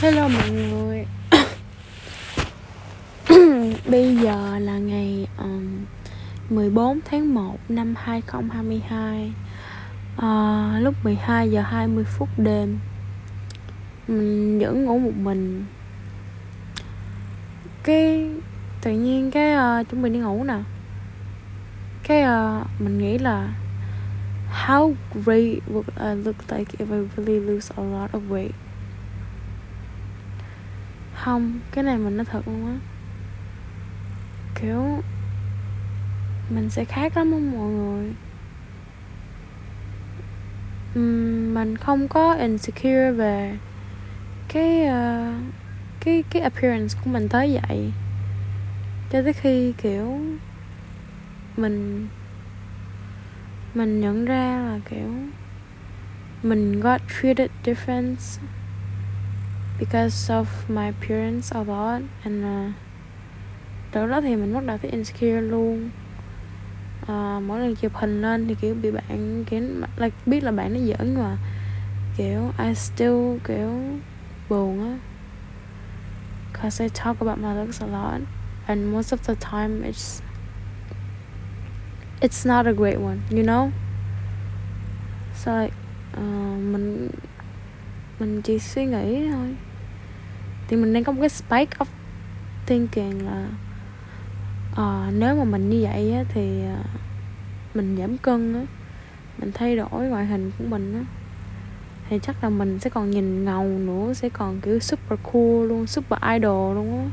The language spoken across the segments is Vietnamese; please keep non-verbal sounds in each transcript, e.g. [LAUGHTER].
Hello mọi người. [COUGHS] Bây giờ là ngày um, 14 tháng 1 năm 2022 uh, à, Lúc 12 giờ 20 phút đêm Mình vẫn ngủ một mình. Cái tự nhiên cái uh, chuẩn bị đi ngủ nè. Cái uh, mình nghĩ là How great would I look like if I really lose a lot of weight? Không? Cái này mình nói thật luôn á. Kiểu mình sẽ khác lắm không mọi người. Uhm, mình không có insecure về cái uh, cái cái appearance của mình tới vậy. Cho tới khi kiểu mình mình nhận ra là kiểu mình got treated different because of my appearance a lot and uh, đó đó thì mình bắt đầu thấy insecure luôn. Uh, mỗi lần chụp hình lên thì kiểu bị bạn kiểu like, biết là bạn nó giỡn nhưng mà. Kiểu I still kiểu buồn á. Cause I talk about my looks a lot and most of the time it's it's not a great one you know? So like uh, mình mình chỉ suy nghĩ thôi thì mình đang có một cái spike of thinking là uh, nếu mà mình như vậy á, thì uh, mình giảm cân á mình thay đổi ngoại hình của mình á thì chắc là mình sẽ còn nhìn ngầu nữa sẽ còn kiểu super cool luôn super idol luôn á.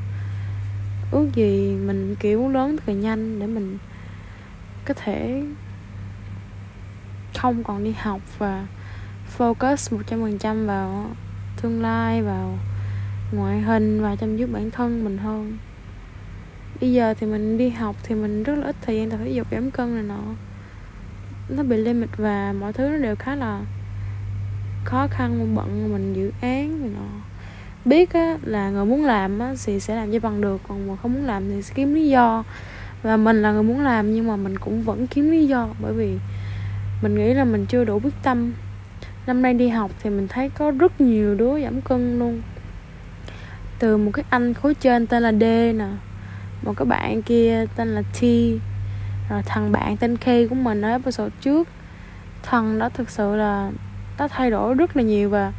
Ước gì mình kiểu lớn thật nhanh để mình có thể không còn đi học và focus một trăm phần trăm vào tương lai vào ngoại hình và chăm chút bản thân mình hơn. Bây giờ thì mình đi học thì mình rất là ít thời gian tập thể dục giảm cân này nọ. Nó bị limit và mọi thứ nó đều khá là khó khăn bận mình dự án này nọ. Biết á, là người muốn làm á, thì sẽ làm cho bằng được còn mà không muốn làm thì sẽ kiếm lý do. Và mình là người muốn làm nhưng mà mình cũng vẫn kiếm lý do bởi vì mình nghĩ là mình chưa đủ quyết tâm. Năm nay đi học thì mình thấy có rất nhiều đứa giảm cân luôn từ một cái anh khối trên tên là D nè, một cái bạn kia tên là T. Rồi thằng bạn tên K của mình ở episode trước, thằng đó thực sự là nó thay đổi rất là nhiều và,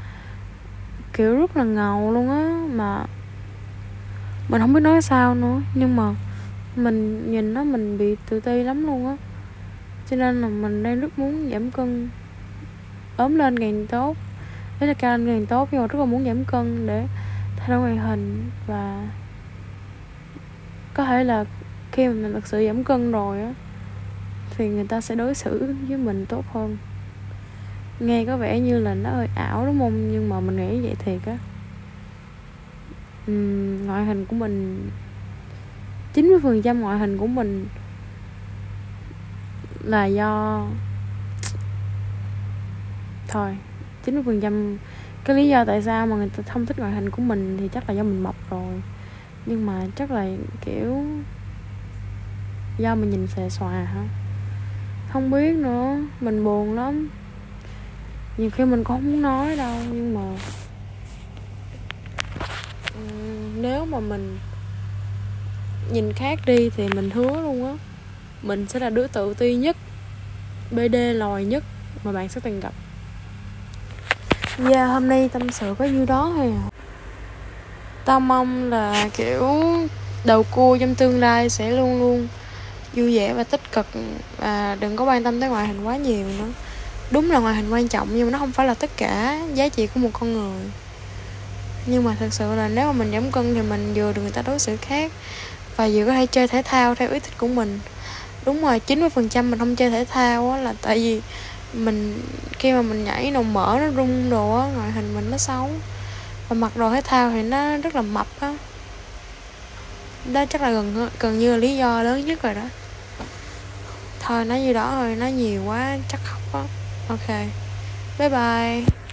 kiểu, rất là ngầu luôn á, mà mình không biết nói sao nữa. Nhưng mà mình nhìn nó mình bị tự ti lắm luôn á. Cho nên là mình đang rất muốn giảm cân, ốm lên càng tốt. Đấy là cao lên càng tốt nhưng mà rất là muốn giảm cân để thay đổi ngoại hình và có thể là khi mà mình thực sự giảm cân rồi á thì người ta sẽ đối xử với mình tốt hơn. Nghe có vẻ như là nó hơi ảo đúng không? Nhưng mà mình nghĩ vậy thiệt á. Uhm, ngoại hình của mình 90% ngoại hình của mình là do thôi 90% cái lý do tại sao mà người ta không thích ngoại hình của mình thì chắc là do mình mập rồi. Nhưng mà chắc là, kiểu, do mình nhìn xề xòa hả? Không biết nữa, mình buồn lắm. Nhiều khi mình cũng không muốn nói đâu, nhưng mà nếu mà mình nhìn khác đi thì mình hứa luôn á, mình sẽ là đứa tự ti nhất bd lòi nhất mà bạn sẽ từng gặp yeah hôm nay tâm sự có nhiêu đó thôi à. Tao mong là, kiểu, đầu cua trong tương lai sẽ luôn luôn vui vẻ và tích cực. Và đừng có quan tâm tới ngoại hình quá nhiều nữa. Đúng là ngoại hình quan trọng, nhưng mà nó không phải là tất cả giá trị của một con người. Nhưng mà thật sự là nếu mà mình giảm cân thì mình vừa được người ta đối xử khác và vừa có thể chơi thể thao theo ý thích của mình. Đúng rồi 90% mình không chơi thể thao là tại vì mình, khi mà mình nhảy nồng mỡ nó rung đồ á, ngoại hình mình nó xấu. Và mặc đồ thể thao thì nó rất là mập á. Đó chắc là gần gần như là lý do lớn nhất rồi đó. Thôi, nói như đó thôi, nói nhiều quá, chắc khóc á. Ok, bye bye.